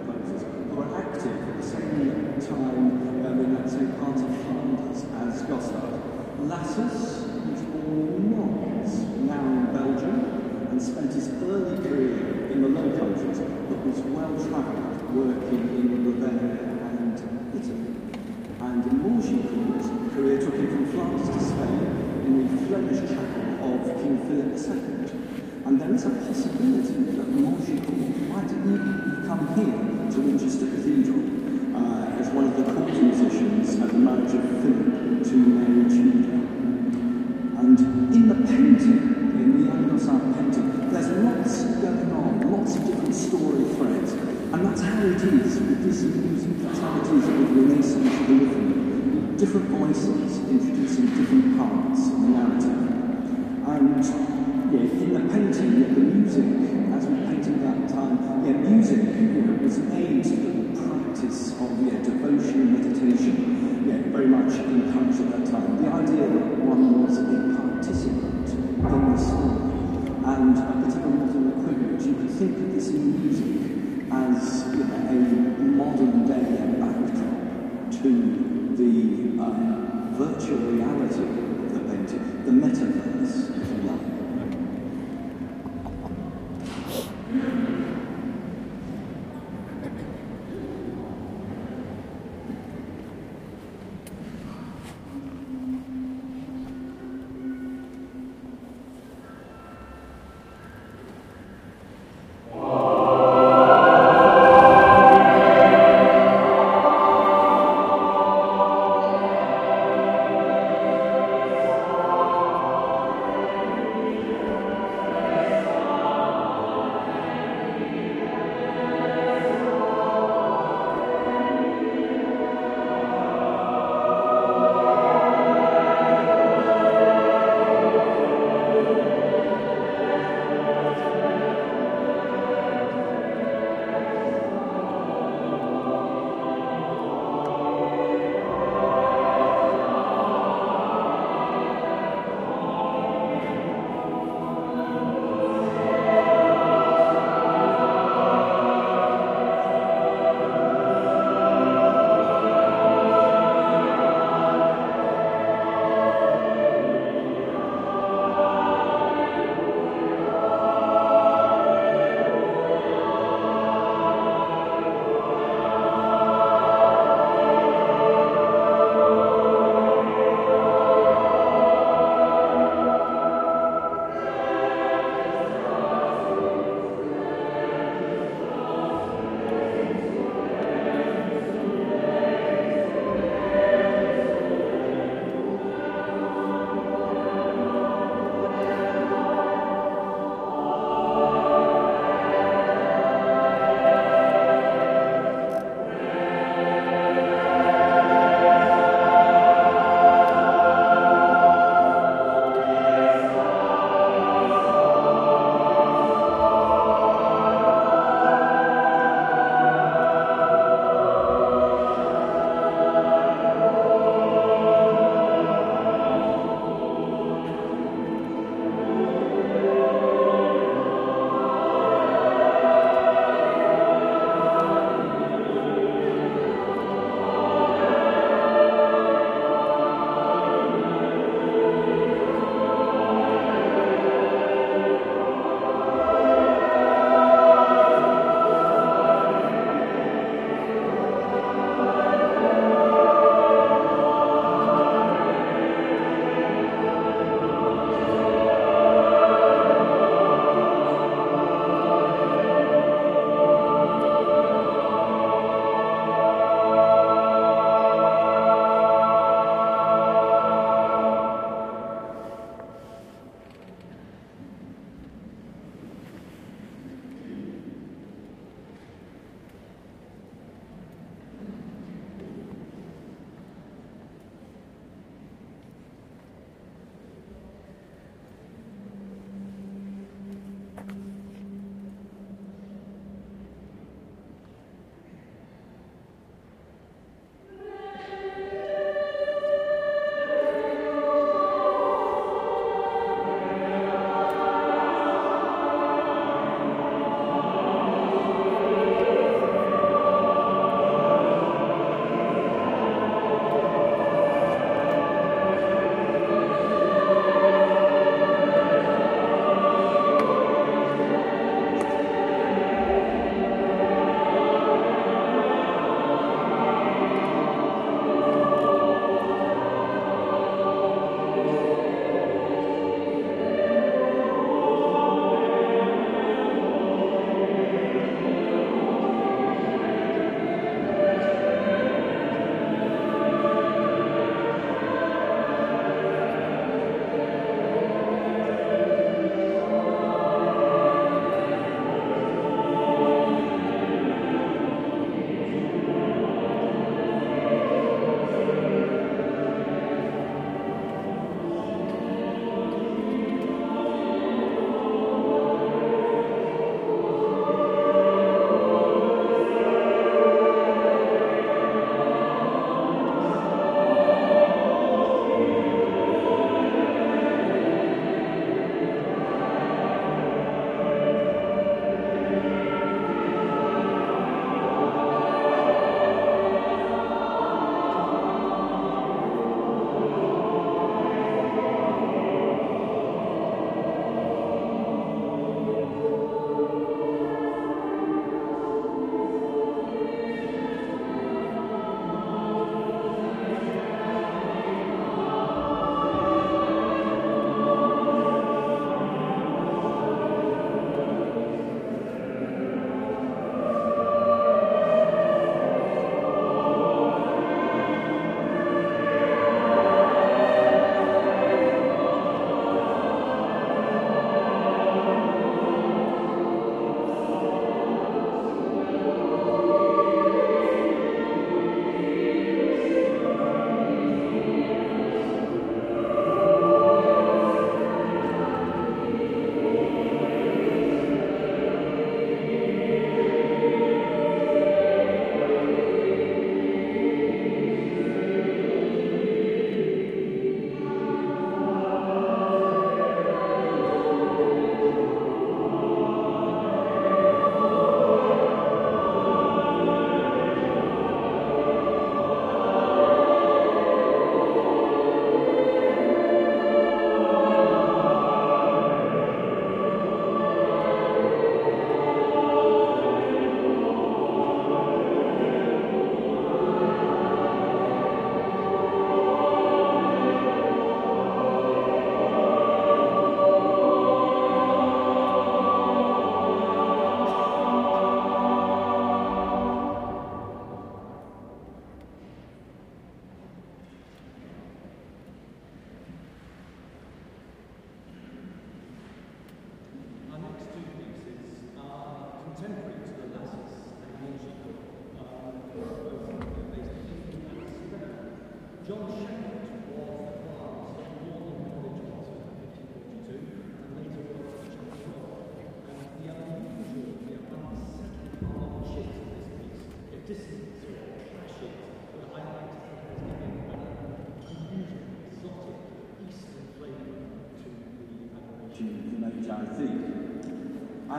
composers who are active at the same time um, in that same part of Flanders as Gossaert. Lassus was born in Mons, now in Belgium, and spent his early career in the Low Countries, but was well travelled, working in Bavaria and Italy. And Manchicourt's career took him from Flanders to Spain in the Flemish chapel of King Philip II. And there is a possibility that Montgicourt might even come here to Winchester Cathedral uh, as one of the court musicians at the marriage of Philip to Mary Tudor. And in the painting, in the Anglo-Saxon painting, there's lots going on, lots of different story threads. And that's how it is with this music, that's how it is with Renaissance delivery. Different voices introducing different parts of the narrative. And yeah, in the painting, the music, that time, yeah, music you was aid to the practice of yeah, devotion, meditation, yeah, very much encouraged at that time. The idea that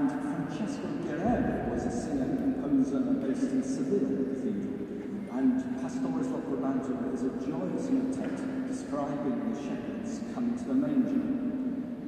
and Francesco Guerrero was a singer and composer based in Seville Cathedral. And Pastores Locobanto is a joyous motet describing the shepherds coming to the manger.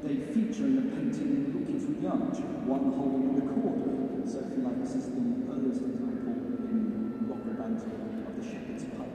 They feature in the painting Looking from the Arch, one holding the cord. So if you like, this is the earliest example in Locobanto of the shepherd's pipe.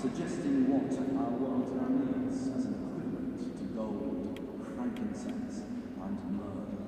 suggesting what our world now needs as an equivalent to gold, frankincense, and myrrh.